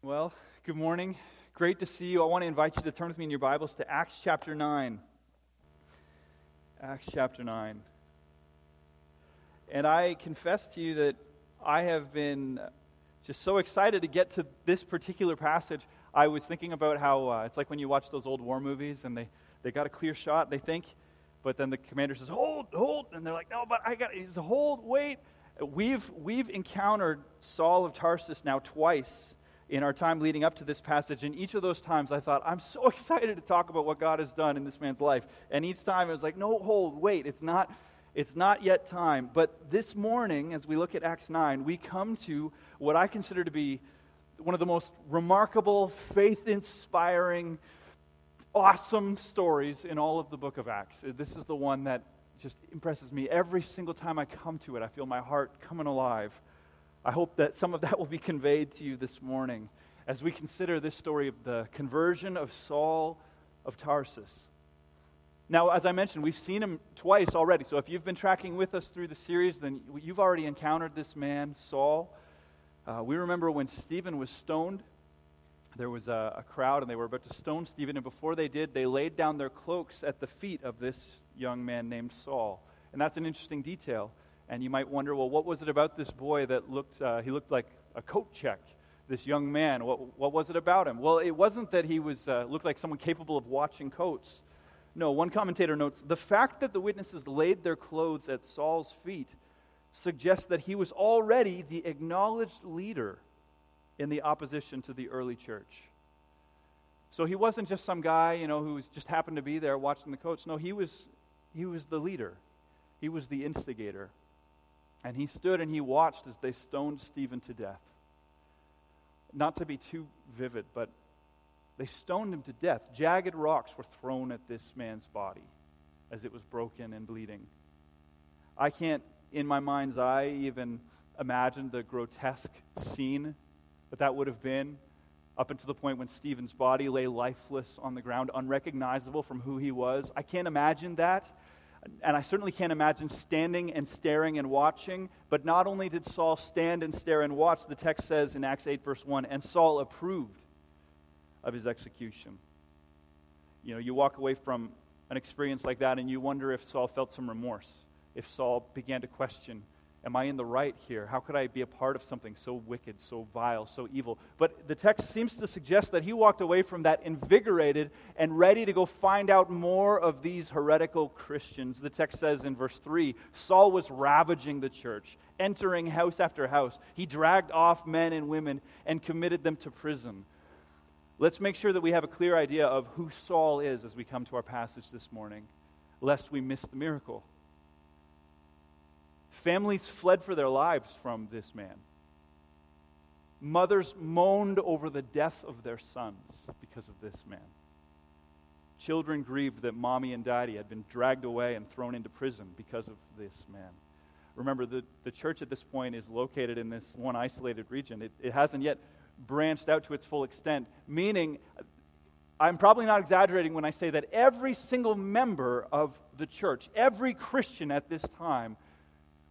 Well, good morning. Great to see you. I want to invite you to turn with me in your Bibles to Acts chapter 9. Acts chapter 9. And I confess to you that I have been just so excited to get to this particular passage. I was thinking about how uh, it's like when you watch those old war movies and they, they got a clear shot, they think, but then the commander says, Hold, hold. And they're like, No, but I got, he says, Hold, wait. We've, we've encountered Saul of Tarsus now twice in our time leading up to this passage. And each of those times I thought, I'm so excited to talk about what God has done in this man's life. And each time it was like, no, hold, wait, it's not, it's not yet time. But this morning, as we look at Acts 9, we come to what I consider to be one of the most remarkable, faith inspiring, awesome stories in all of the book of Acts. This is the one that just impresses me. Every single time I come to it, I feel my heart coming alive. I hope that some of that will be conveyed to you this morning as we consider this story of the conversion of Saul of Tarsus. Now, as I mentioned, we've seen him twice already. So if you've been tracking with us through the series, then you've already encountered this man, Saul. Uh, we remember when Stephen was stoned, there was a, a crowd and they were about to stone Stephen. And before they did, they laid down their cloaks at the feet of this young man named Saul. And that's an interesting detail and you might wonder, well, what was it about this boy that looked, uh, he looked like a coat check, this young man? What, what was it about him? Well, it wasn't that he was, uh, looked like someone capable of watching coats. No, one commentator notes the fact that the witnesses laid their clothes at Saul's feet suggests that he was already the acknowledged leader in the opposition to the early church. So he wasn't just some guy, you know, who just happened to be there watching the coats. No, he was, he was the leader. He was the instigator. And he stood and he watched as they stoned Stephen to death. Not to be too vivid, but they stoned him to death. Jagged rocks were thrown at this man's body as it was broken and bleeding. I can't, in my mind's eye, even imagine the grotesque scene that that would have been up until the point when Stephen's body lay lifeless on the ground, unrecognizable from who he was. I can't imagine that. And I certainly can't imagine standing and staring and watching. But not only did Saul stand and stare and watch, the text says in Acts 8, verse 1, and Saul approved of his execution. You know, you walk away from an experience like that and you wonder if Saul felt some remorse, if Saul began to question Am I in the right here? How could I be a part of something so wicked, so vile, so evil? But the text seems to suggest that he walked away from that invigorated and ready to go find out more of these heretical Christians. The text says in verse 3 Saul was ravaging the church, entering house after house. He dragged off men and women and committed them to prison. Let's make sure that we have a clear idea of who Saul is as we come to our passage this morning, lest we miss the miracle. Families fled for their lives from this man. Mothers moaned over the death of their sons because of this man. Children grieved that mommy and daddy had been dragged away and thrown into prison because of this man. Remember, the, the church at this point is located in this one isolated region. It, it hasn't yet branched out to its full extent, meaning, I'm probably not exaggerating when I say that every single member of the church, every Christian at this time,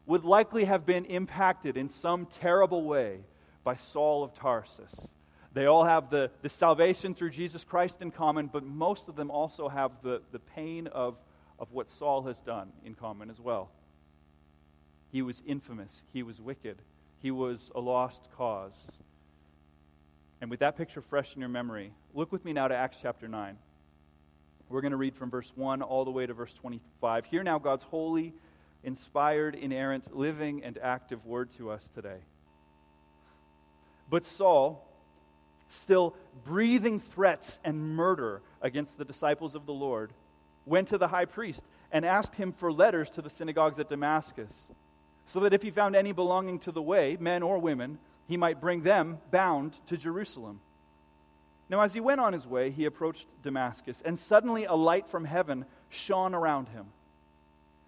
would likely have been impacted in some terrible way by Saul of Tarsus. They all have the, the salvation through Jesus Christ in common, but most of them also have the, the pain of, of what Saul has done in common as well. He was infamous, he was wicked, he was a lost cause. And with that picture fresh in your memory, look with me now to Acts chapter 9. We're going to read from verse 1 all the way to verse 25. Hear now God's holy inspired, inerrant, living, and active word to us today. But Saul, still breathing threats and murder against the disciples of the Lord, went to the high priest and asked him for letters to the synagogues at Damascus, so that if he found any belonging to the way, men or women, he might bring them bound to Jerusalem. Now, as he went on his way, he approached Damascus, and suddenly a light from heaven shone around him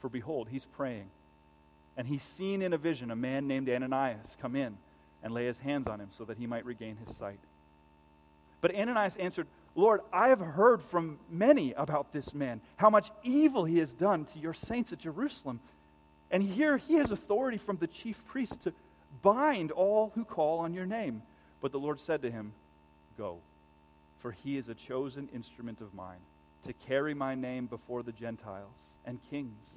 For behold, he's praying. And he's seen in a vision a man named Ananias come in and lay his hands on him so that he might regain his sight. But Ananias answered, Lord, I have heard from many about this man, how much evil he has done to your saints at Jerusalem. And here he has authority from the chief priest to bind all who call on your name. But the Lord said to him, Go, for he is a chosen instrument of mine to carry my name before the Gentiles and kings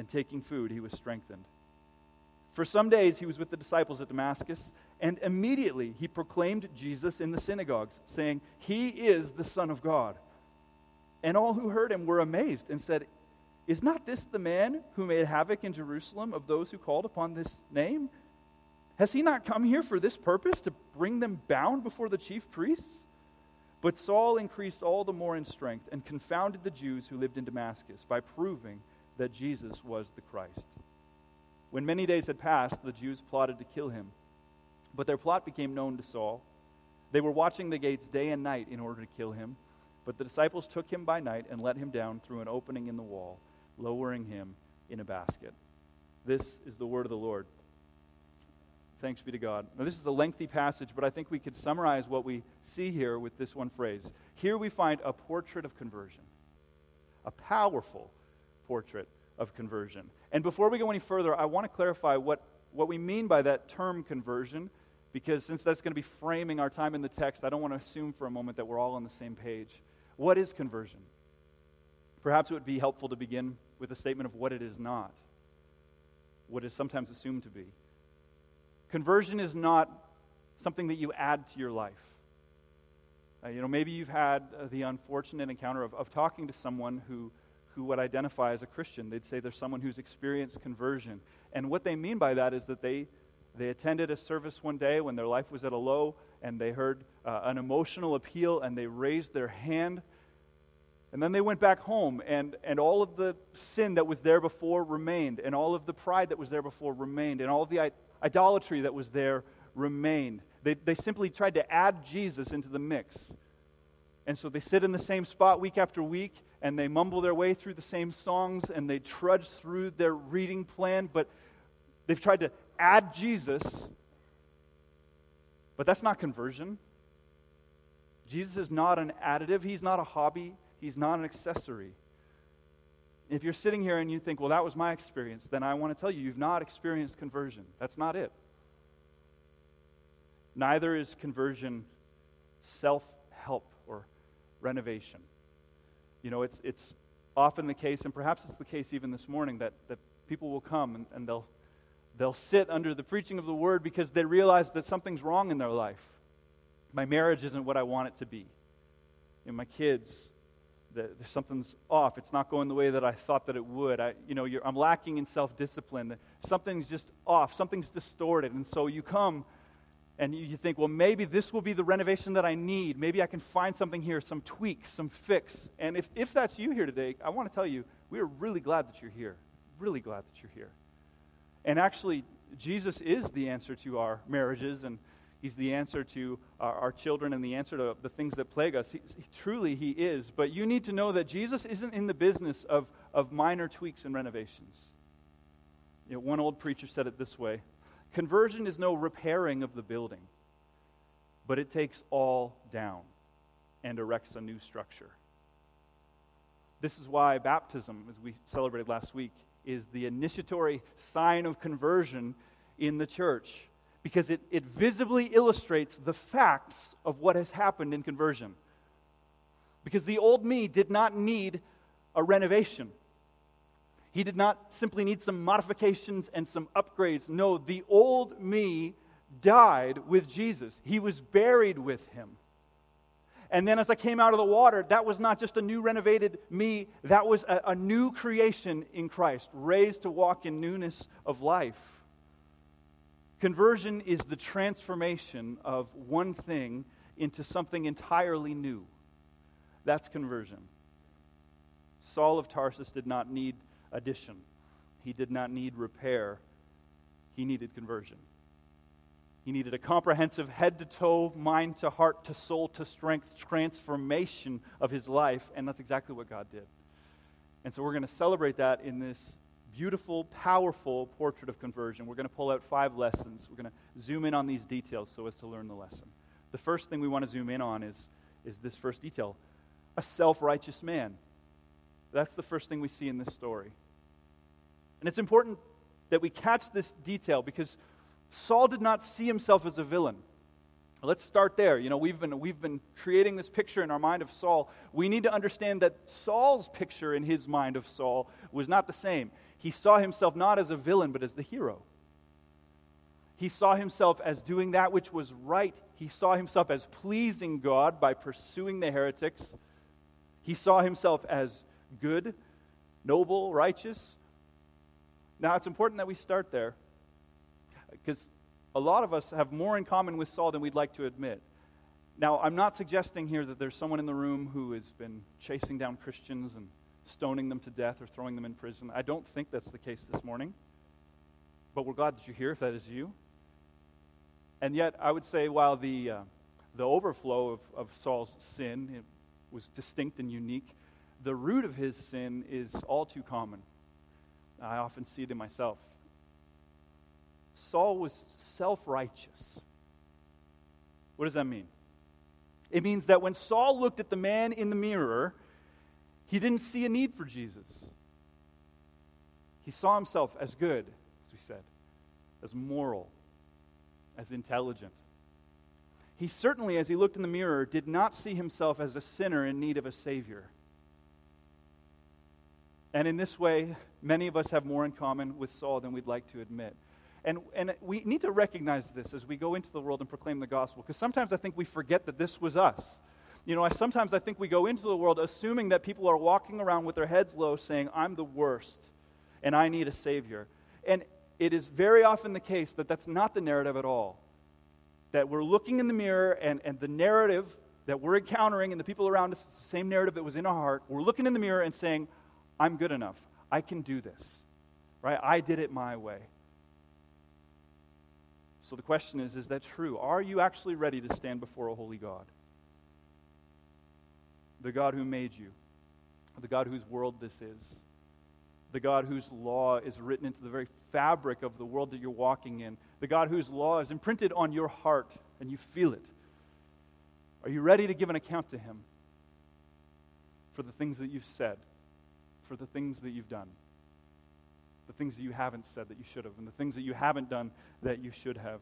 and taking food, he was strengthened. For some days he was with the disciples at Damascus, and immediately he proclaimed Jesus in the synagogues, saying, He is the Son of God. And all who heard him were amazed and said, Is not this the man who made havoc in Jerusalem of those who called upon this name? Has he not come here for this purpose, to bring them bound before the chief priests? But Saul increased all the more in strength and confounded the Jews who lived in Damascus by proving that Jesus was the Christ. When many days had passed, the Jews plotted to kill him. But their plot became known to Saul. They were watching the gates day and night in order to kill him. But the disciples took him by night and let him down through an opening in the wall, lowering him in a basket. This is the word of the Lord. Thanks be to God. Now, this is a lengthy passage, but I think we could summarize what we see here with this one phrase. Here we find a portrait of conversion, a powerful portrait of conversion. And before we go any further, I want to clarify what, what we mean by that term conversion, because since that's going to be framing our time in the text, I don't want to assume for a moment that we're all on the same page. What is conversion? Perhaps it would be helpful to begin with a statement of what it is not, what is sometimes assumed to be. Conversion is not something that you add to your life. Uh, you know, maybe you've had uh, the unfortunate encounter of, of talking to someone who, who would identify as a Christian. They'd say there's someone who's experienced conversion. And what they mean by that is that they, they attended a service one day when their life was at a low and they heard uh, an emotional appeal and they raised their hand. And then they went back home, and, and all of the sin that was there before remained, and all of the pride that was there before remained, and all of the idolatry that was there remained. They, they simply tried to add Jesus into the mix. And so they sit in the same spot week after week and they mumble their way through the same songs and they trudge through their reading plan, but they've tried to add Jesus. But that's not conversion. Jesus is not an additive, He's not a hobby, He's not an accessory. If you're sitting here and you think, well, that was my experience, then I want to tell you, you've not experienced conversion. That's not it. Neither is conversion self help or renovation. You know, it's, it's often the case, and perhaps it's the case even this morning, that, that people will come and, and they'll, they'll sit under the preaching of the word because they realize that something's wrong in their life. My marriage isn't what I want it to be. You know, my kids that something's off. It's not going the way that I thought that it would. I, you know, I'm lacking in self discipline. Something's just off. Something's distorted. And so you come and you, think, well, maybe this will be the renovation that I need. Maybe I can find something here, some tweak, some fix. And if, if that's you here today, I want to tell you, we are really glad that you're here. Really glad that you're here. And actually, Jesus is the answer to our marriages and He's the answer to our, our, children and the answer to the things that plague us. He, he, truly, He is. But you need to know that Jesus isn't in the business of, of minor tweaks and renovations. You know, one old preacher said it this way Conversion is no repairing of the building, but it takes all down and erects a new structure. This is why baptism, as we celebrated last week, is the initiatory sign of conversion in the church because it, it visibly illustrates the facts of what has happened in conversion. Because the old me did not need a renovation. He did not simply need some modifications and some upgrades. No, the old me died with Jesus. He was buried with him. And then as I came out of the water, that was not just a new renovated me, that was a, a new creation in Christ, raised to walk in newness of life. Conversion is the transformation of one thing into something entirely new. That's conversion. Saul of Tarsus did not need addition, he did not need repair, he needed conversion. He needed a comprehensive head to toe, mind to heart to soul to strength transformation of his life, and that's exactly what God did. And so we're going to celebrate that in this beautiful, powerful portrait of conversion. We're going to pull out five lessons. We're going to zoom in on these details so as to learn the lesson. The first thing we want to zoom in on is, is this first detail a self righteous man. That's the first thing we see in this story. And it's important that we catch this detail because Saul did not see himself as a villain. Let's start there. You know, we've been, we've been creating this picture in our mind of Saul. We need to understand that Saul's picture in his mind of Saul was not the same. He saw himself not as a villain, but as the hero. He saw himself as doing that which was right. He saw himself as pleasing God by pursuing the heretics. He saw himself as good, noble, righteous. Now, it's important that we start there because a lot of us have more in common with Saul than we'd like to admit. Now, I'm not suggesting here that there's someone in the room who has been chasing down Christians and stoning them to death or throwing them in prison. I don't think that's the case this morning. But we're glad that you're here if that is you. And yet, I would say while the, uh, the overflow of, of Saul's sin was distinct and unique, the root of his sin is all too common. I often see it in myself. Saul was self righteous. What does that mean? It means that when Saul looked at the man in the mirror, he didn't see a need for Jesus. He saw himself as good, as we said, as moral, as intelligent. He certainly, as he looked in the mirror, did not see himself as a sinner in need of a Savior. And in this way, many of us have more in common with Saul than we'd like to admit. And, and we need to recognize this as we go into the world and proclaim the gospel, because sometimes I think we forget that this was us. You know, I, sometimes I think we go into the world assuming that people are walking around with their heads low saying, I'm the worst and I need a Savior. And it is very often the case that that's not the narrative at all. That we're looking in the mirror and, and the narrative that we're encountering and the people around us, it's the same narrative that was in our heart. We're looking in the mirror and saying, I'm good enough. I can do this. Right? I did it my way. So the question is is that true? Are you actually ready to stand before a holy God? The God who made you, the God whose world this is, the God whose law is written into the very fabric of the world that you're walking in, the God whose law is imprinted on your heart and you feel it. Are you ready to give an account to Him for the things that you've said, for the things that you've done? the things that you haven't said that you should have, and the things that you haven't done that you should have.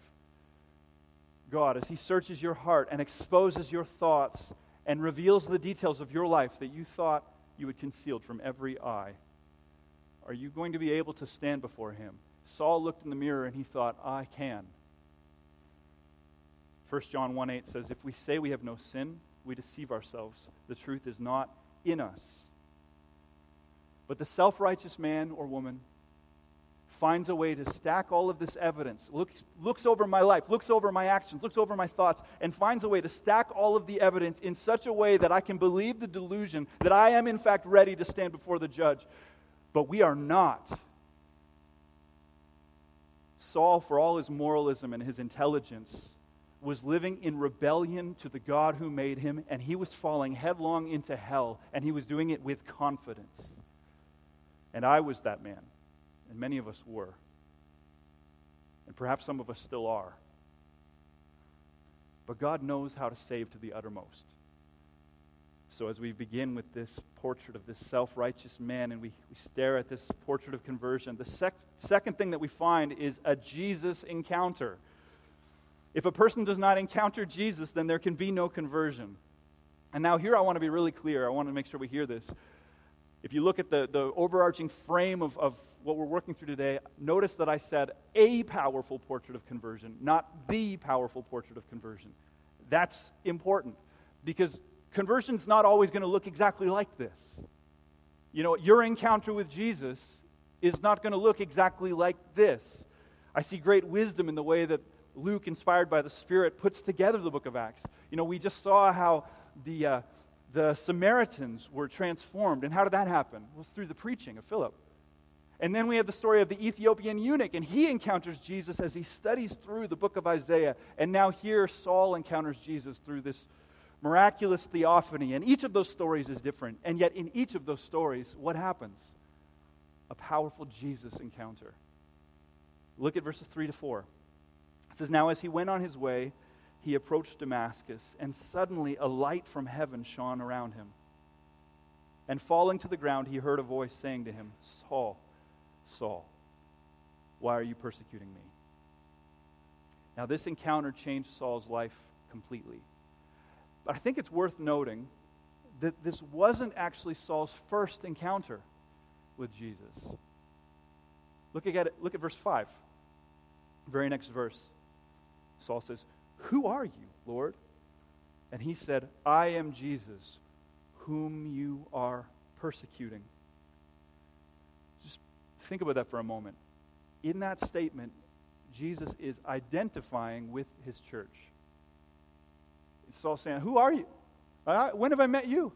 God, as He searches your heart and exposes your thoughts and reveals the details of your life that you thought you had concealed from every eye, are you going to be able to stand before Him? Saul looked in the mirror and he thought, I can. 1 John 1 8 says, If we say we have no sin, we deceive ourselves. The truth is not in us. But the self righteous man or woman finds a way to stack all of this evidence, looks, looks over my life, looks over my actions, looks over my thoughts, and finds a way to stack all of the evidence in such a way that I can believe the delusion that I am, in fact, ready to stand before the judge. But we are not. Saul, for all his moralism and his intelligence, was living in rebellion to the God who made him, and he was falling headlong into hell, and he was doing it with confidence. And I was that man. And many of us were. And perhaps some of us still are. but God knows how to save to the uttermost. So, as we begin with this portrait of this self righteous man and we, we stare at this portrait of conversion, the sec- second thing that we find is a Jesus encounter. If a person does not encounter Jesus, then there can be no conversion. And now, here I want to be really clear. I want to make sure we hear this. If you look at the, the overarching frame of, of what we're working through today, notice that I said a powerful portrait of conversion, not the powerful portrait of conversion. That's important because conversion's not always going to look exactly like this. You know, your encounter with Jesus is not going to look exactly like this. I see great wisdom in the way that Luke, inspired by the Spirit, puts together the book of Acts. You know, we just saw how the, uh, the Samaritans were transformed. And how did that happen? It was through the preaching of Philip. And then we have the story of the Ethiopian eunuch, and he encounters Jesus as he studies through the book of Isaiah. And now here, Saul encounters Jesus through this miraculous theophany. And each of those stories is different. And yet, in each of those stories, what happens? A powerful Jesus encounter. Look at verses 3 to 4. It says, Now as he went on his way, he approached Damascus, and suddenly a light from heaven shone around him. And falling to the ground, he heard a voice saying to him, Saul, Saul, why are you persecuting me? Now, this encounter changed Saul's life completely. But I think it's worth noting that this wasn't actually Saul's first encounter with Jesus. Look at, it, look at verse 5. Very next verse. Saul says, Who are you, Lord? And he said, I am Jesus, whom you are persecuting. Just think about that for a moment. In that statement, Jesus is identifying with his church. It's Saul saying, Who are you? when have I met you?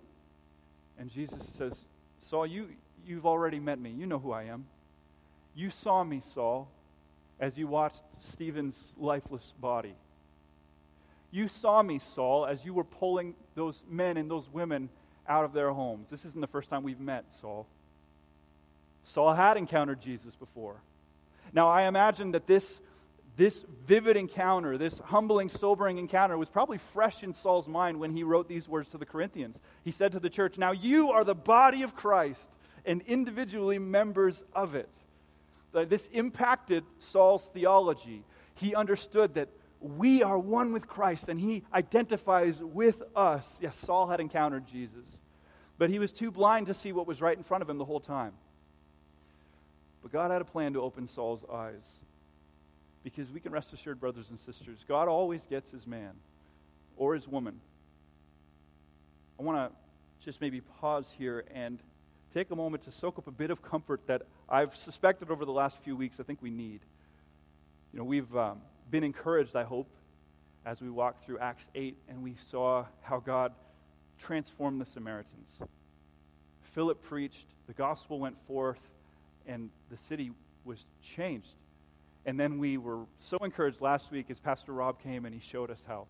And Jesus says, Saul, you, you've already met me. You know who I am. You saw me, Saul, as you watched Stephen's lifeless body. You saw me, Saul, as you were pulling those men and those women out of their homes. This isn't the first time we've met, Saul. Saul had encountered Jesus before. Now, I imagine that this, this vivid encounter, this humbling, sobering encounter, was probably fresh in Saul's mind when he wrote these words to the Corinthians. He said to the church, Now you are the body of Christ and individually members of it. This impacted Saul's theology. He understood that we are one with Christ and he identifies with us. Yes, Saul had encountered Jesus, but he was too blind to see what was right in front of him the whole time. But God had a plan to open Saul's eyes. Because we can rest assured, brothers and sisters, God always gets his man or his woman. I want to just maybe pause here and take a moment to soak up a bit of comfort that I've suspected over the last few weeks I think we need. You know, we've um, been encouraged, I hope, as we walked through Acts 8 and we saw how God transformed the Samaritans. Philip preached, the gospel went forth, and the city was changed. And then we were so encouraged last week as Pastor Rob came and he showed us how,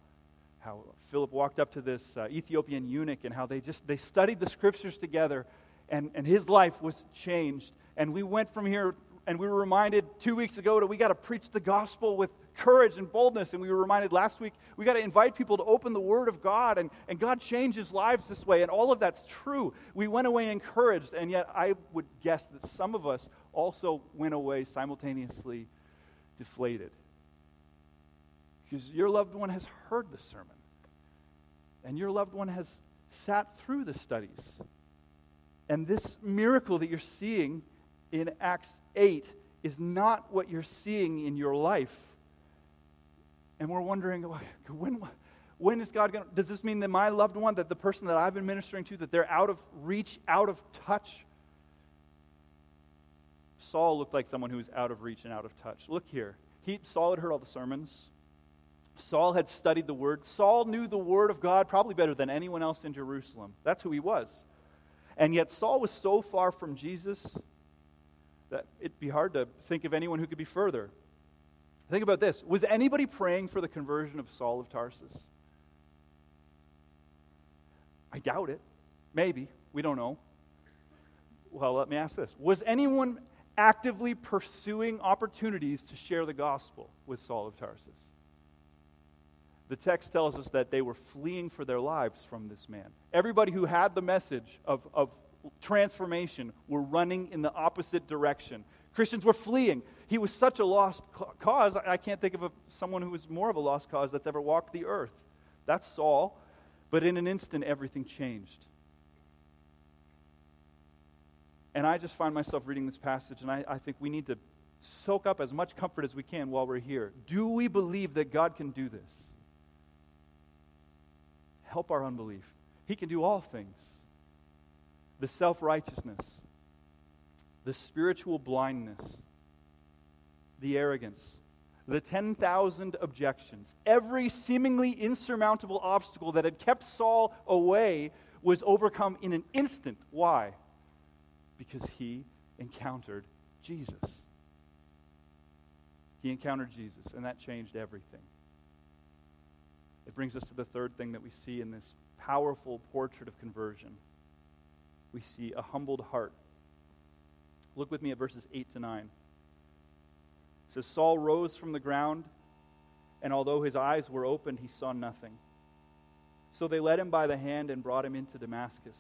how Philip walked up to this uh, Ethiopian eunuch and how they just they studied the scriptures together and, and his life was changed. And we went from here and we were reminded two weeks ago that we got to preach the gospel with courage and boldness. And we were reminded last week we got to invite people to open the Word of God. And, and God changes lives this way. And all of that's true. We went away encouraged. And yet I would guess that some of us also went away simultaneously deflated. Because your loved one has heard the sermon. And your loved one has sat through the studies. And this miracle that you're seeing in Acts 8 is not what you're seeing in your life. And we're wondering, when, when is God going to, does this mean that my loved one, that the person that I've been ministering to, that they're out of reach, out of touch? Saul looked like someone who was out of reach and out of touch. Look here. He, Saul had heard all the sermons. Saul had studied the word. Saul knew the word of God probably better than anyone else in Jerusalem. That's who he was. And yet Saul was so far from Jesus that it'd be hard to think of anyone who could be further. Think about this. Was anybody praying for the conversion of Saul of Tarsus? I doubt it. Maybe. We don't know. Well, let me ask this. Was anyone actively pursuing opportunities to share the gospel with Saul of Tarsus? the text tells us that they were fleeing for their lives from this man. Everybody who had the message of, of transformation were running in the opposite direction. Christians were fleeing. He was such a lost cause. I can't think of a, someone who was more of a lost cause that's ever walked the earth. That's Saul. But in an instant, everything changed. And I just find myself reading this passage, and I, I think we need to soak up as much comfort as we can while we're here. Do we believe that God can do this? Help our unbelief. He can do all things. The self righteousness, the spiritual blindness, the arrogance, the 10,000 objections, every seemingly insurmountable obstacle that had kept Saul away was overcome in an instant. Why? Because he encountered Jesus. He encountered Jesus, and that changed everything. It brings us to the third thing that we see in this powerful portrait of conversion. We see a humbled heart. Look with me at verses 8 to 9. It says Saul rose from the ground, and although his eyes were opened, he saw nothing. So they led him by the hand and brought him into Damascus.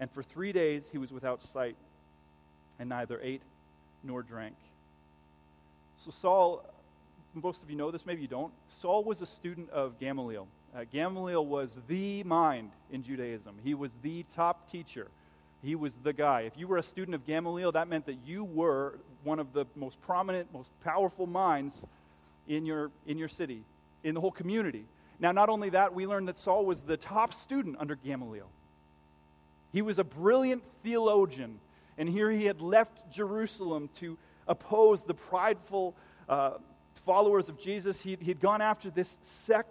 And for three days he was without sight, and neither ate nor drank. So, Saul, most of you know this, maybe you don't. Saul was a student of Gamaliel. Uh, Gamaliel was the mind in Judaism, he was the top teacher. He was the guy. If you were a student of Gamaliel, that meant that you were one of the most prominent, most powerful minds in your, in your city, in the whole community. Now, not only that, we learned that Saul was the top student under Gamaliel. He was a brilliant theologian, and here he had left Jerusalem to oppose the prideful uh, followers of Jesus. He, he'd gone after this sect,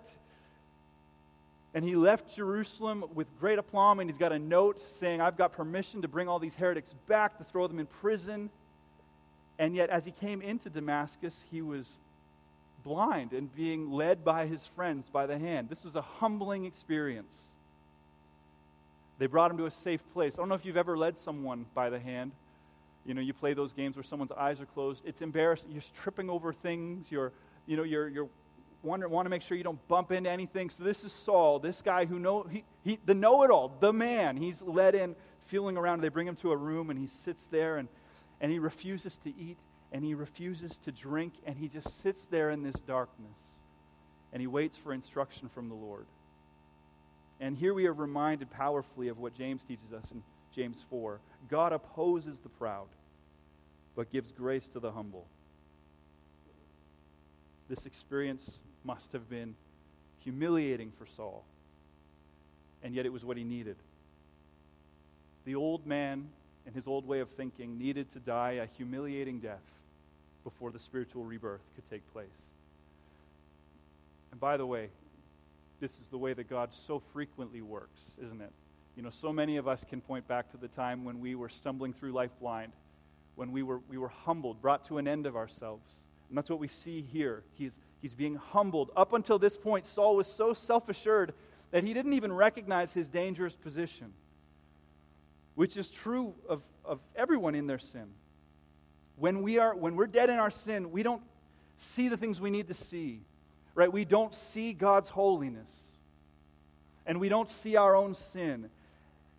and he left Jerusalem with great aplomb, and he's got a note saying, I've got permission to bring all these heretics back, to throw them in prison. And yet, as he came into Damascus, he was blind and being led by his friends by the hand. This was a humbling experience. They brought him to a safe place. I don't know if you've ever led someone by the hand. You know, you play those games where someone's eyes are closed. It's embarrassing. You're tripping over things. You're, you know, you're, you're wonder, want to make sure you don't bump into anything. So this is Saul, this guy who know he, he the know-it-all, the man. He's led in, feeling around. They bring him to a room, and he sits there, and, and he refuses to eat, and he refuses to drink, and he just sits there in this darkness, and he waits for instruction from the Lord. And here we are reminded powerfully of what James teaches us in James 4. God opposes the proud, but gives grace to the humble. This experience must have been humiliating for Saul, and yet it was what he needed. The old man and his old way of thinking needed to die a humiliating death before the spiritual rebirth could take place. And by the way, this is the way that God so frequently works, isn't it? You know, so many of us can point back to the time when we were stumbling through life blind, when we were, we were humbled, brought to an end of ourselves. And that's what we see here. He's, he's being humbled. Up until this point, Saul was so self assured that he didn't even recognize his dangerous position, which is true of, of everyone in their sin. When, we are, when we're dead in our sin, we don't see the things we need to see, right? We don't see God's holiness, and we don't see our own sin.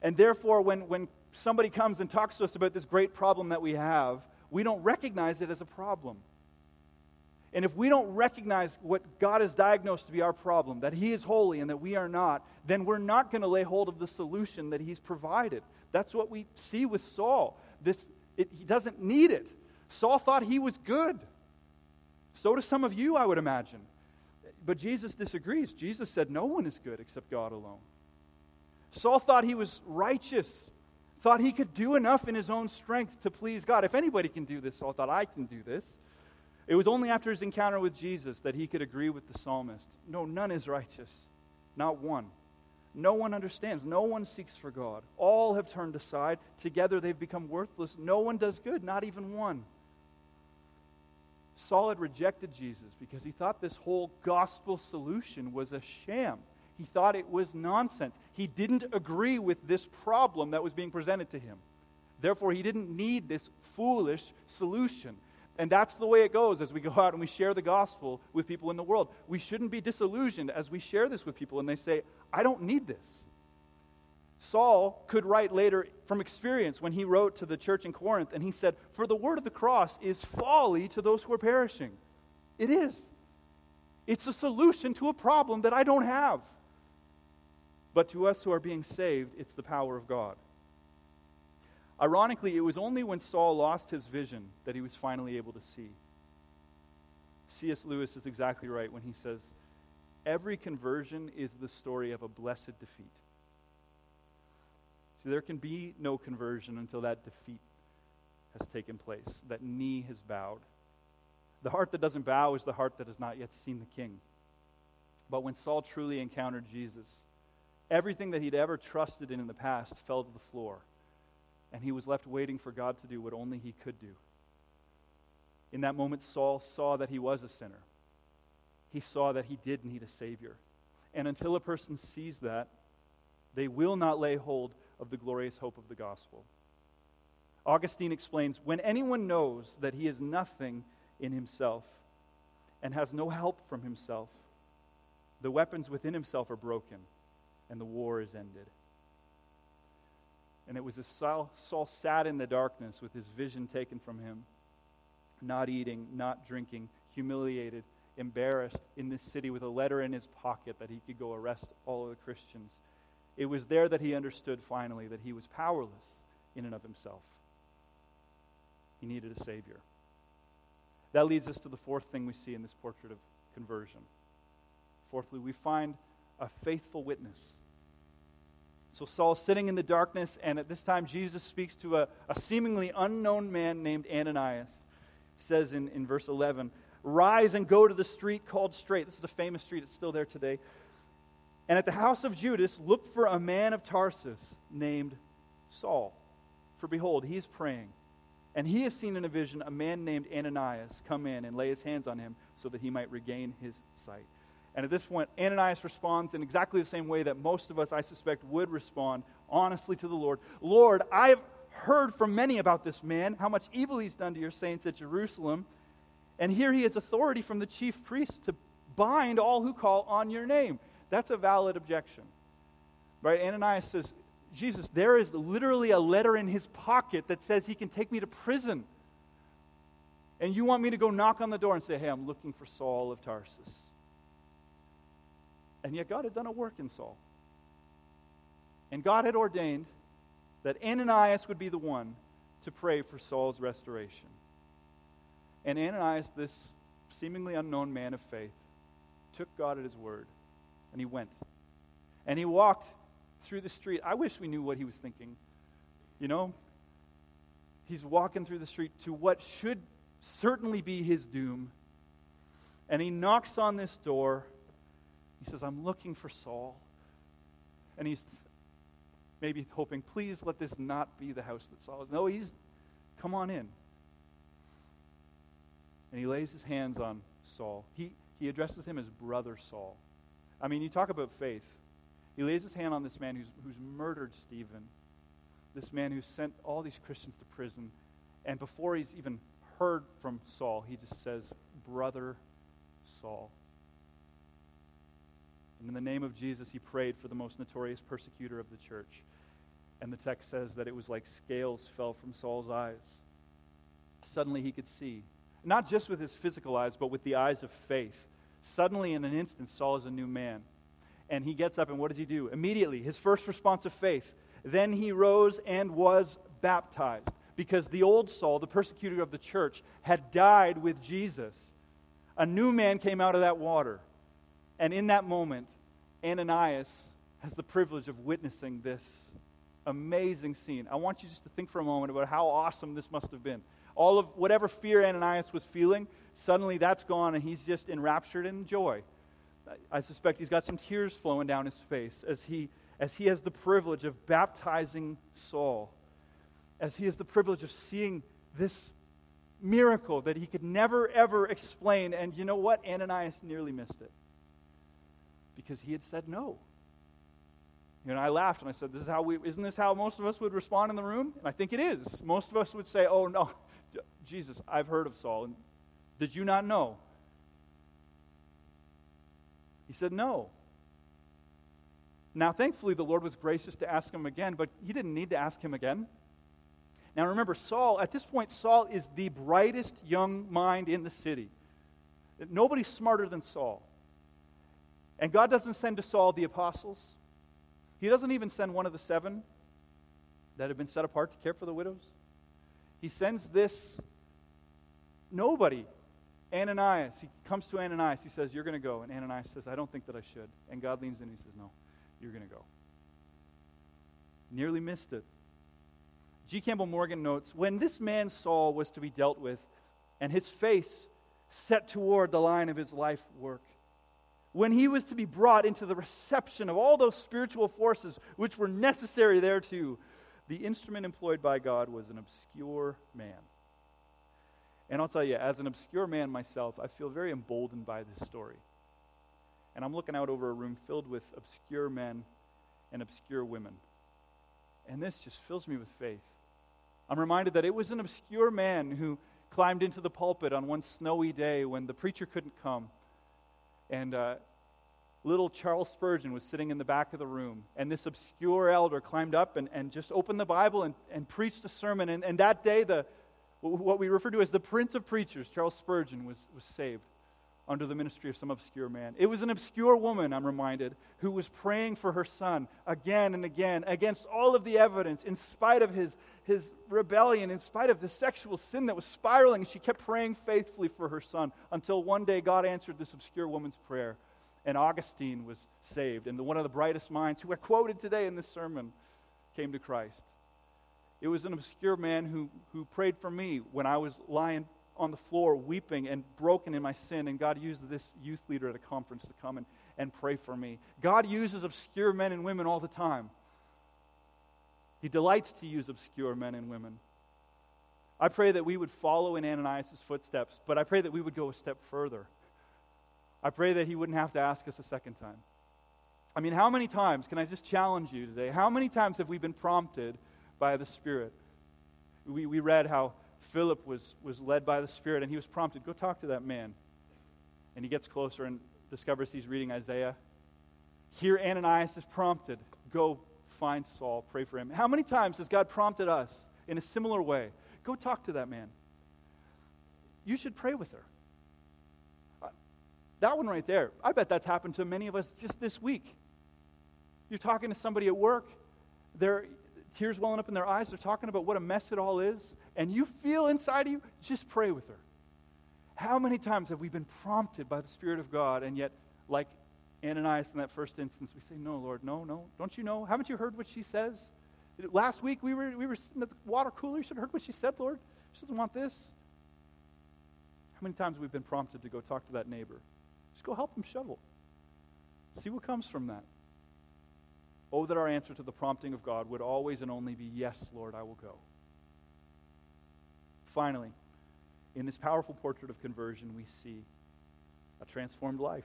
And therefore, when, when somebody comes and talks to us about this great problem that we have, we don't recognize it as a problem. And if we don't recognize what God has diagnosed to be our problem, that He is holy and that we are not, then we're not going to lay hold of the solution that He's provided. That's what we see with Saul. This, it, he doesn't need it. Saul thought he was good. So do some of you, I would imagine. But Jesus disagrees. Jesus said, No one is good except God alone. Saul thought he was righteous, thought he could do enough in his own strength to please God. If anybody can do this, Saul thought, I can do this. It was only after his encounter with Jesus that he could agree with the psalmist. No, none is righteous, not one. No one understands. No one seeks for God. All have turned aside. Together they've become worthless. No one does good, not even one. Saul had rejected Jesus because he thought this whole gospel solution was a sham. He thought it was nonsense. He didn't agree with this problem that was being presented to him. Therefore, he didn't need this foolish solution. And that's the way it goes as we go out and we share the gospel with people in the world. We shouldn't be disillusioned as we share this with people and they say, I don't need this. Saul could write later from experience when he wrote to the church in Corinth, and he said, For the word of the cross is folly to those who are perishing. It is. It's a solution to a problem that I don't have. But to us who are being saved, it's the power of God. Ironically, it was only when Saul lost his vision that he was finally able to see. C.S. Lewis is exactly right when he says, Every conversion is the story of a blessed defeat. See, there can be no conversion until that defeat has taken place, that knee has bowed. The heart that doesn't bow is the heart that has not yet seen the king. But when Saul truly encountered Jesus, everything that he'd ever trusted in in the past fell to the floor, and he was left waiting for God to do what only he could do. In that moment, Saul saw that he was a sinner. He saw that he did need a Savior. And until a person sees that, they will not lay hold of the glorious hope of the gospel. Augustine explains when anyone knows that he is nothing in himself and has no help from himself, the weapons within himself are broken and the war is ended. And it was as Saul, Saul sat in the darkness with his vision taken from him, not eating, not drinking, humiliated, embarrassed in this city with a letter in his pocket that he could go arrest all of the Christians it was there that he understood finally that he was powerless in and of himself. He needed a Savior. That leads us to the fourth thing we see in this portrait of conversion. Fourthly, we find a faithful witness. So Saul's sitting in the darkness, and at this time, Jesus speaks to a, a seemingly unknown man named Ananias. He says in, in verse 11, Rise and go to the street called Straight. This is a famous street, it's still there today. And at the house of Judas, look for a man of Tarsus named Saul. For behold, he is praying. And he has seen in a vision a man named Ananias come in and lay his hands on him so that he might regain his sight. And at this point, Ananias responds in exactly the same way that most of us, I suspect, would respond honestly to the Lord Lord, I've heard from many about this man, how much evil he's done to your saints at Jerusalem. And here he has authority from the chief priests to bind all who call on your name. That's a valid objection. Right? Ananias says, Jesus, there is literally a letter in his pocket that says he can take me to prison. And you want me to go knock on the door and say, hey, I'm looking for Saul of Tarsus. And yet God had done a work in Saul. And God had ordained that Ananias would be the one to pray for Saul's restoration. And Ananias, this seemingly unknown man of faith, took God at his word and he went. And he walked through the street. I wish we knew what he was thinking. You know? He's walking through the street to what should certainly be his doom. And he knocks on this door. He says, I'm looking for Saul. And he's maybe hoping, please let this not be the house that Saul is. No, he's, come on in. And he lays his hands on Saul. He, he addresses him as Brother Saul. I mean, you talk about faith. He lays his hand on this man who's, who's murdered Stephen, this man who sent all these Christians to prison. And before he's even heard from Saul, he just says, Brother Saul. And in the name of Jesus, he prayed for the most notorious persecutor of the church. And the text says that it was like scales fell from Saul's eyes. Suddenly he could see, not just with his physical eyes, but with the eyes of faith Suddenly, in an instant, Saul is a new man. And he gets up, and what does he do? Immediately, his first response of faith. Then he rose and was baptized because the old Saul, the persecutor of the church, had died with Jesus. A new man came out of that water. And in that moment, Ananias has the privilege of witnessing this amazing scene. I want you just to think for a moment about how awesome this must have been. All of whatever fear Ananias was feeling, Suddenly that's gone and he's just enraptured in joy. I suspect he's got some tears flowing down his face as he, as he has the privilege of baptizing Saul, as he has the privilege of seeing this miracle that he could never, ever explain. And you know what? Ananias nearly missed it because he had said no. You know, I laughed and I said, "This is how we isn't this how most of us would respond in the room?" And I think it is. Most of us would say, "Oh no, Jesus, I've heard of Saul. And did you not know? He said, No. Now, thankfully, the Lord was gracious to ask him again, but he didn't need to ask him again. Now, remember, Saul, at this point, Saul is the brightest young mind in the city. Nobody's smarter than Saul. And God doesn't send to Saul the apostles, He doesn't even send one of the seven that have been set apart to care for the widows. He sends this nobody, Ananias. He comes to Ananias. He says, You're going to go. And Ananias says, I don't think that I should. And God leans in and he says, No, you're going to go. Nearly missed it. G. Campbell Morgan notes when this man Saul was to be dealt with, and his face set toward the line of his life work, when he was to be brought into the reception of all those spiritual forces which were necessary thereto, the instrument employed by God was an obscure man. And I'll tell you, as an obscure man myself, I feel very emboldened by this story. And I'm looking out over a room filled with obscure men and obscure women. And this just fills me with faith. I'm reminded that it was an obscure man who climbed into the pulpit on one snowy day when the preacher couldn't come. And uh, little Charles Spurgeon was sitting in the back of the room. And this obscure elder climbed up and, and just opened the Bible and, and preached a sermon. And, and that day, the, what we refer to as the Prince of Preachers, Charles Spurgeon, was, was saved under the ministry of some obscure man. It was an obscure woman, I'm reminded, who was praying for her son again and again against all of the evidence, in spite of his, his rebellion, in spite of the sexual sin that was spiraling. She kept praying faithfully for her son until one day God answered this obscure woman's prayer, and Augustine was saved. And one of the brightest minds who are quoted today in this sermon came to Christ. It was an obscure man who, who prayed for me when I was lying on the floor weeping and broken in my sin, and God used this youth leader at a conference to come and, and pray for me. God uses obscure men and women all the time. He delights to use obscure men and women. I pray that we would follow in Ananias' footsteps, but I pray that we would go a step further. I pray that he wouldn't have to ask us a second time. I mean, how many times, can I just challenge you today? How many times have we been prompted by the Spirit? We, we read how Philip was, was led by the Spirit and he was prompted, go talk to that man. And he gets closer and discovers he's reading Isaiah. Here, Ananias is prompted, go find Saul, pray for him. How many times has God prompted us in a similar way? Go talk to that man. You should pray with her. Uh, that one right there, I bet that's happened to many of us just this week. You're talking to somebody at work, they're tears welling up in their eyes, they're talking about what a mess it all is, and you feel inside of you, just pray with her. How many times have we been prompted by the Spirit of God, and yet, like Ananias in that first instance, we say, No, Lord, no, no. Don't you know? Haven't you heard what she says? Last week we were, we were sitting at the water cooler. You should have heard what she said, Lord. She doesn't want this. How many times have we've been prompted to go talk to that neighbor? Just go help him shovel. See what comes from that. Oh, that our answer to the prompting of God would always and only be, Yes, Lord, I will go. Finally, in this powerful portrait of conversion, we see a transformed life.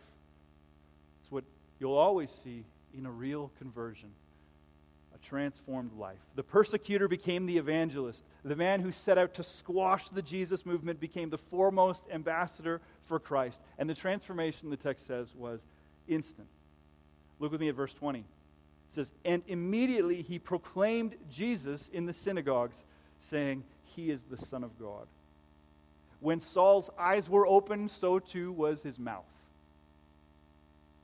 It's what you'll always see in a real conversion a transformed life. The persecutor became the evangelist. The man who set out to squash the Jesus movement became the foremost ambassador for Christ. And the transformation, the text says, was instant. Look with me at verse 20. It says, And immediately he proclaimed Jesus in the synagogues, saying, he is the Son of God. When Saul's eyes were opened, so too was his mouth.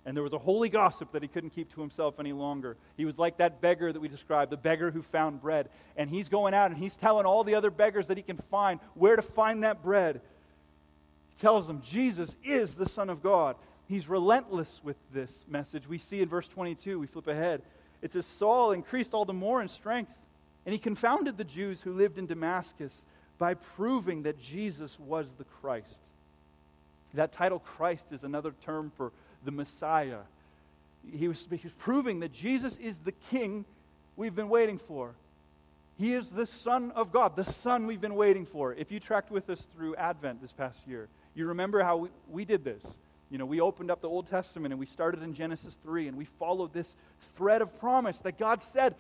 And there was a holy gossip that he couldn't keep to himself any longer. He was like that beggar that we described, the beggar who found bread. And he's going out and he's telling all the other beggars that he can find where to find that bread. He tells them Jesus is the Son of God. He's relentless with this message. We see in verse 22, we flip ahead. It says, Saul increased all the more in strength and he confounded the Jews who lived in Damascus by proving that Jesus was the Christ. That title, Christ, is another term for the Messiah. He was, he was proving that Jesus is the King we've been waiting for. He is the Son of God, the Son we've been waiting for. If you tracked with us through Advent this past year, you remember how we, we did this. You know, we opened up the Old Testament and we started in Genesis 3 and we followed this thread of promise that God said,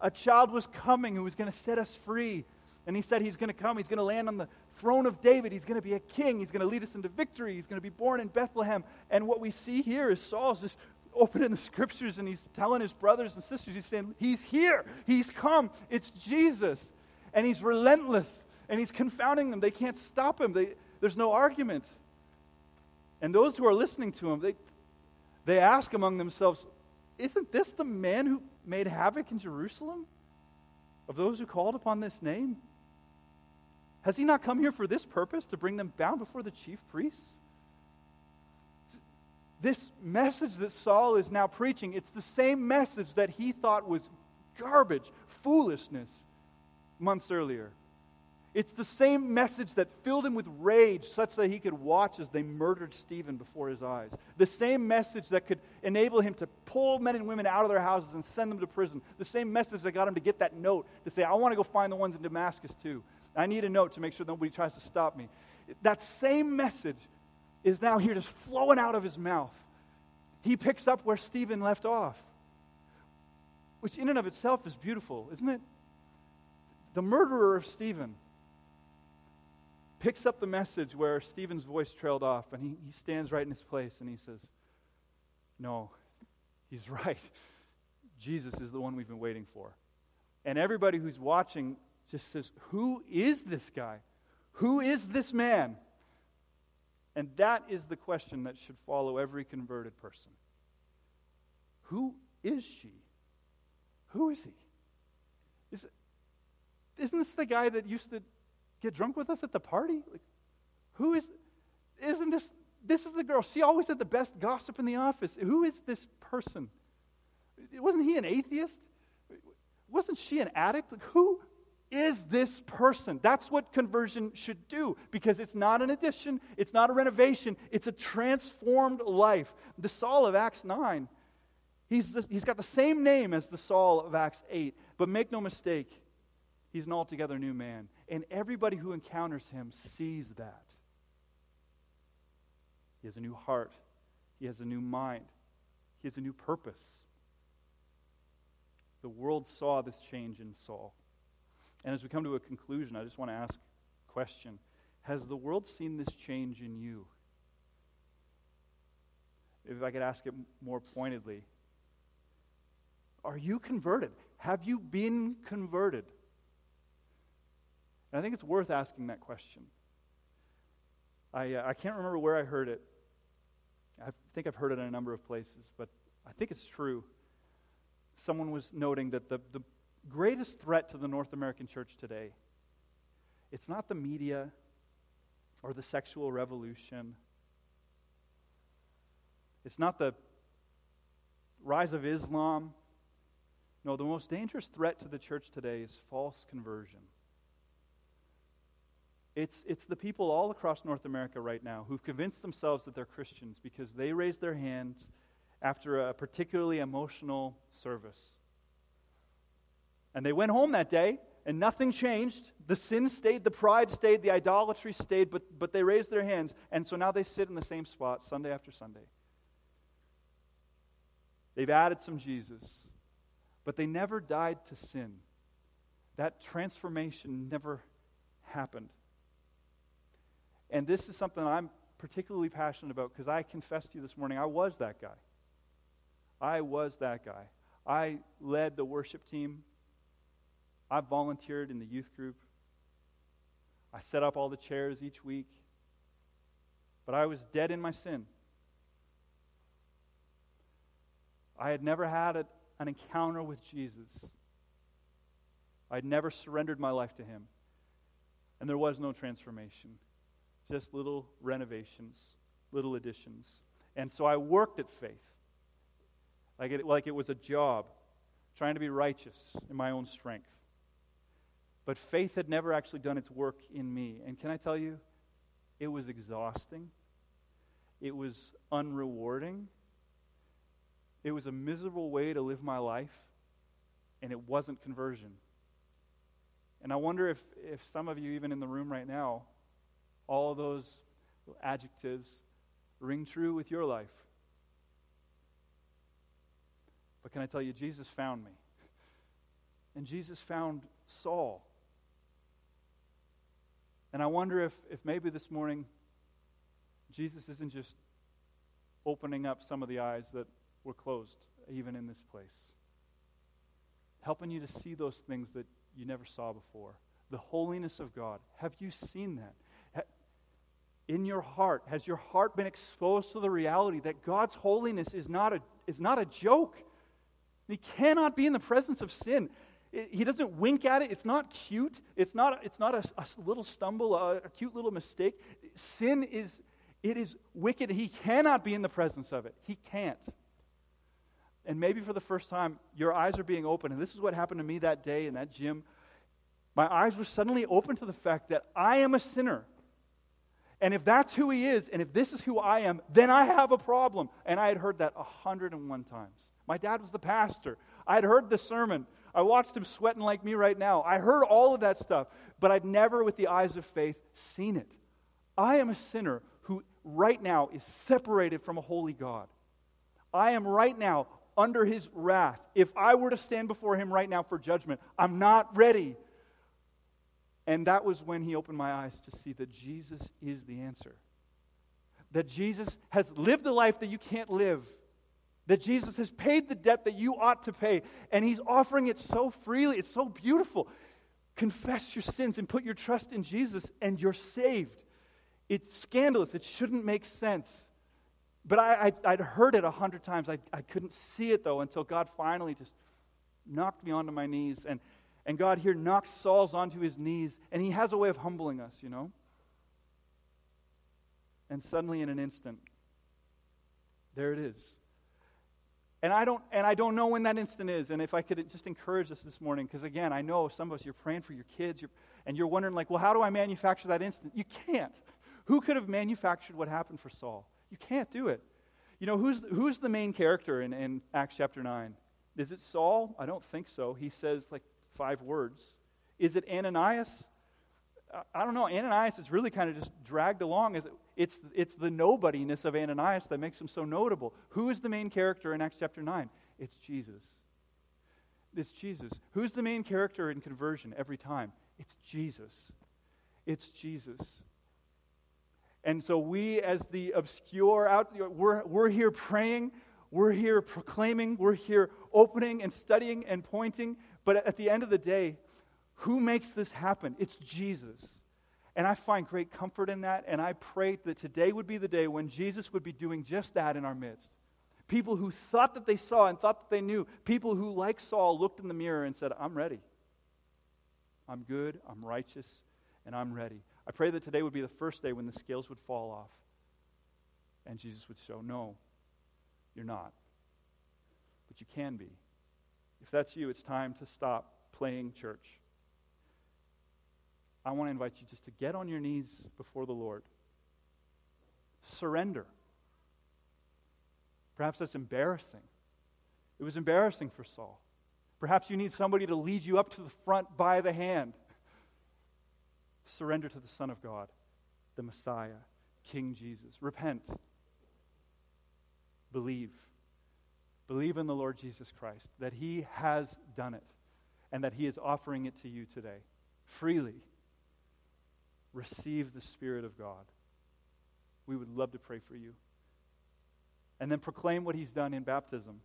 a child was coming who was going to set us free. And he said he's going to come, he's going to land on the throne of David. He's going to be a king. He's going to lead us into victory. He's going to be born in Bethlehem. And what we see here is Saul's just opening the scriptures and he's telling his brothers and sisters, he's saying, He's here. He's come. It's Jesus. And he's relentless and he's confounding them. They can't stop him. They, there's no argument. And those who are listening to him, they, they ask among themselves, Isn't this the man who made havoc in Jerusalem? Of those who called upon this name? Has he not come here for this purpose, to bring them bound before the chief priests? This message that Saul is now preaching, it's the same message that he thought was garbage, foolishness months earlier. It's the same message that filled him with rage, such that he could watch as they murdered Stephen before his eyes. The same message that could enable him to pull men and women out of their houses and send them to prison. The same message that got him to get that note to say, I want to go find the ones in Damascus too. I need a note to make sure nobody tries to stop me. That same message is now here just flowing out of his mouth. He picks up where Stephen left off, which in and of itself is beautiful, isn't it? The murderer of Stephen picks up the message where Stephen's voice trailed off, and he, he stands right in his place and he says, No, he's right. Jesus is the one we've been waiting for. And everybody who's watching just says, Who is this guy? Who is this man? And that is the question that should follow every converted person. Who is she? Who is he? Is, isn't this the guy that used to get drunk with us at the party? Like, who is, isn't this, this is the girl. She always had the best gossip in the office. Who is this person? Wasn't he an atheist? Wasn't she an addict? Like, who is this person? That's what conversion should do because it's not an addition, it's not a renovation, it's a transformed life. The Saul of Acts 9, he's, the, he's got the same name as the Saul of Acts 8, but make no mistake, he's an altogether new man. And everybody who encounters him sees that. He has a new heart, he has a new mind, he has a new purpose. The world saw this change in Saul. And as we come to a conclusion, I just want to ask a question Has the world seen this change in you? If I could ask it more pointedly, are you converted? Have you been converted? And I think it's worth asking that question. I, uh, I can't remember where I heard it. I think I've heard it in a number of places, but I think it's true. Someone was noting that the, the greatest threat to the North American church today, it's not the media or the sexual revolution. It's not the rise of Islam. No, the most dangerous threat to the church today is false conversion. It's, it's the people all across North America right now who've convinced themselves that they're Christians because they raised their hands after a particularly emotional service. And they went home that day, and nothing changed. The sin stayed, the pride stayed, the idolatry stayed, but, but they raised their hands. And so now they sit in the same spot Sunday after Sunday. They've added some Jesus, but they never died to sin. That transformation never happened. And this is something I'm particularly passionate about because I confessed to you this morning I was that guy. I was that guy. I led the worship team I volunteered in the youth group. I set up all the chairs each week. But I was dead in my sin. I had never had a, an encounter with Jesus. I had never surrendered my life to Him. And there was no transformation, just little renovations, little additions. And so I worked at faith like it, like it was a job, trying to be righteous in my own strength. But faith had never actually done its work in me. And can I tell you, it was exhausting, it was unrewarding, it was a miserable way to live my life, and it wasn't conversion. And I wonder if, if some of you, even in the room right now, all those adjectives ring true with your life. But can I tell you, Jesus found me. And Jesus found Saul. And I wonder if, if maybe this morning Jesus isn't just opening up some of the eyes that were closed, even in this place. Helping you to see those things that you never saw before. The holiness of God. Have you seen that? In your heart, has your heart been exposed to the reality that God's holiness is not a, is not a joke? He cannot be in the presence of sin. he doesn't wink at it. It's not cute. It's not, it's not a, a little stumble, a, a cute little mistake. Sin is, it is wicked. He cannot be in the presence of it. He can't. And maybe for the first time, your eyes are being opened. And this is what happened to me that day in that gym. My eyes were suddenly open to the fact that I am a sinner. And if that's who he is, and if this is who I am, then I have a problem. And I had heard that 101 times. My dad was the pastor. I had heard the sermon. I watched him sweating like me right now. I heard all of that stuff, but I'd never, with the eyes of faith, seen it. I am a sinner who right now is separated from a holy God. I am right now under his wrath. If I were to stand before him right now for judgment, I'm not ready. And that was when he opened my eyes to see that Jesus is the answer. That Jesus has lived the life that you can't live. That Jesus has paid the debt that you ought to pay. And he's offering it so freely. It's so beautiful. Confess your sins and put your trust in Jesus, and you're saved. It's scandalous. It shouldn't make sense. But I, I, would heard it a hundred times. I, I couldn't see it, though, until God finally just knocked me onto my knees. And, and God here knocks Saul's onto his knees, and he has a way of humbling us, you know? And suddenly, in an instant, there it is. And I don't, and I don't know when that instant is. And if I could just encourage us this morning, because again, I know some of us, you're praying for your kids, you're, and you're wondering, like, well, how do I manufacture that instant? You can't. Who could have manufactured what happened for Saul? You can't do it. You know, who's, who's the main character in, in Acts chapter 9? Is it Saul? I don't think so. He says like five words. Is it Ananias? I don't know. Ananias is really kind of just dragged along. As it's, it's the nobodiness of Ananias that makes him so notable. Who is the main character in Acts chapter 9? It's Jesus. It's Jesus. Who's the main character in conversion every time? It's Jesus. It's Jesus. And so we, as the obscure out, we're, we're here praying, we're here proclaiming, we're here opening and studying and pointing. But at the end of the day, who makes this happen? It's Jesus. And I find great comfort in that. And I pray that today would be the day when Jesus would be doing just that in our midst. People who thought that they saw and thought that they knew. People who, like Saul, looked in the mirror and said, I'm ready. I'm good, I'm righteous, and I'm ready. I pray that today would be the first day when the scales would fall off and Jesus would show, no, you're not. But you can be. If that's you, it's time to stop playing church. I want to invite you just to get on your knees before the Lord. Surrender. Perhaps that's embarrassing. It was embarrassing for Saul. Perhaps you need somebody to lead you up to the front by the hand Surrender to the Son of God, the Messiah, King Jesus. Repent. Believe. Believe in the Lord Jesus Christ, that He has done it, and that He is offering it to you today freely. Receive the Spirit of God. We would love to pray for you. And then proclaim what He's done in baptism.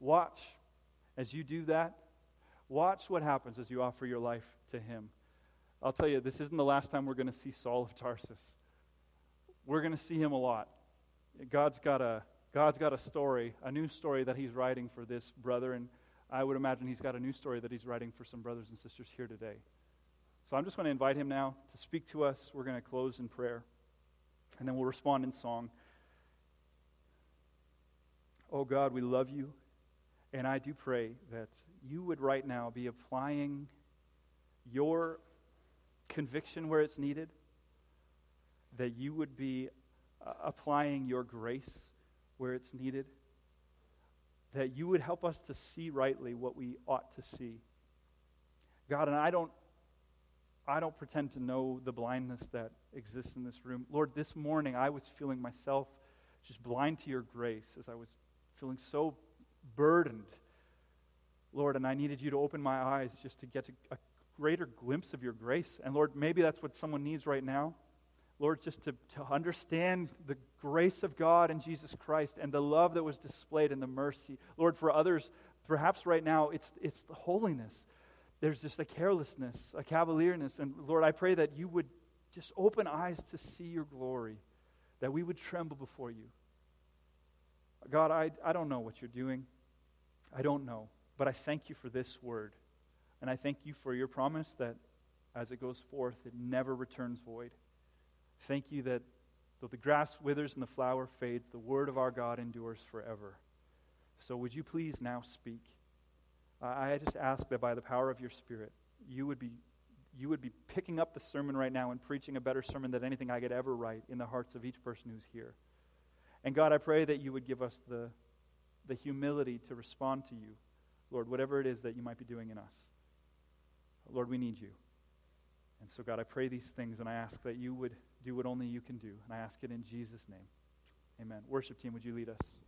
Watch as you do that. Watch what happens as you offer your life to Him. I'll tell you, this isn't the last time we're going to see Saul of Tarsus. We're going to see him a lot. God's got a, God's got a story, a new story that he's writing for this brother, and I would imagine he's got a new story that he's writing for some brothers and sisters here today. So I'm just going to invite him now to speak to us. We're going to close in prayer, and then we'll respond in song. Oh God, we love you, and I do pray that you would right now be applying your conviction where it's needed, that you would be uh, applying your grace where it's needed, that you would help us to see rightly what we ought to see. God, and I don't I don't pretend to know the blindness that exists in this room. Lord, this morning I was feeling myself just blind to your grace as I was feeling so burdened. Lord, and I needed you to open my eyes just to get a, a greater glimpse of your grace. And Lord, maybe that's what someone needs right now. Lord, just to, to understand the grace of God and Jesus Christ and the love that was displayed and the mercy. Lord, for others, perhaps right now, it's, it's the holiness. There's just a carelessness, a cavalierness. And Lord, I pray that you would just open eyes to see your glory, that we would tremble before you. God, I, I don't know what you're doing. I don't know. But I thank you for this word. And I thank you for your promise that as it goes forth, it never returns void. Thank you that though the grass withers and the flower fades, the word of our God endures forever. So would you please now speak? I just ask that by the power of your Spirit, you would be you would be picking up the sermon right now and preaching a better sermon than anything I could ever write in the hearts of each person who's here. And God, I pray that you would give us the, the humility to respond to you, Lord, whatever it is that you might be doing in us. Lord, we need you. And so, God, I pray these things and I ask that you would do what only you can do. And I ask it in Jesus' name. Amen. Worship team, would you lead us?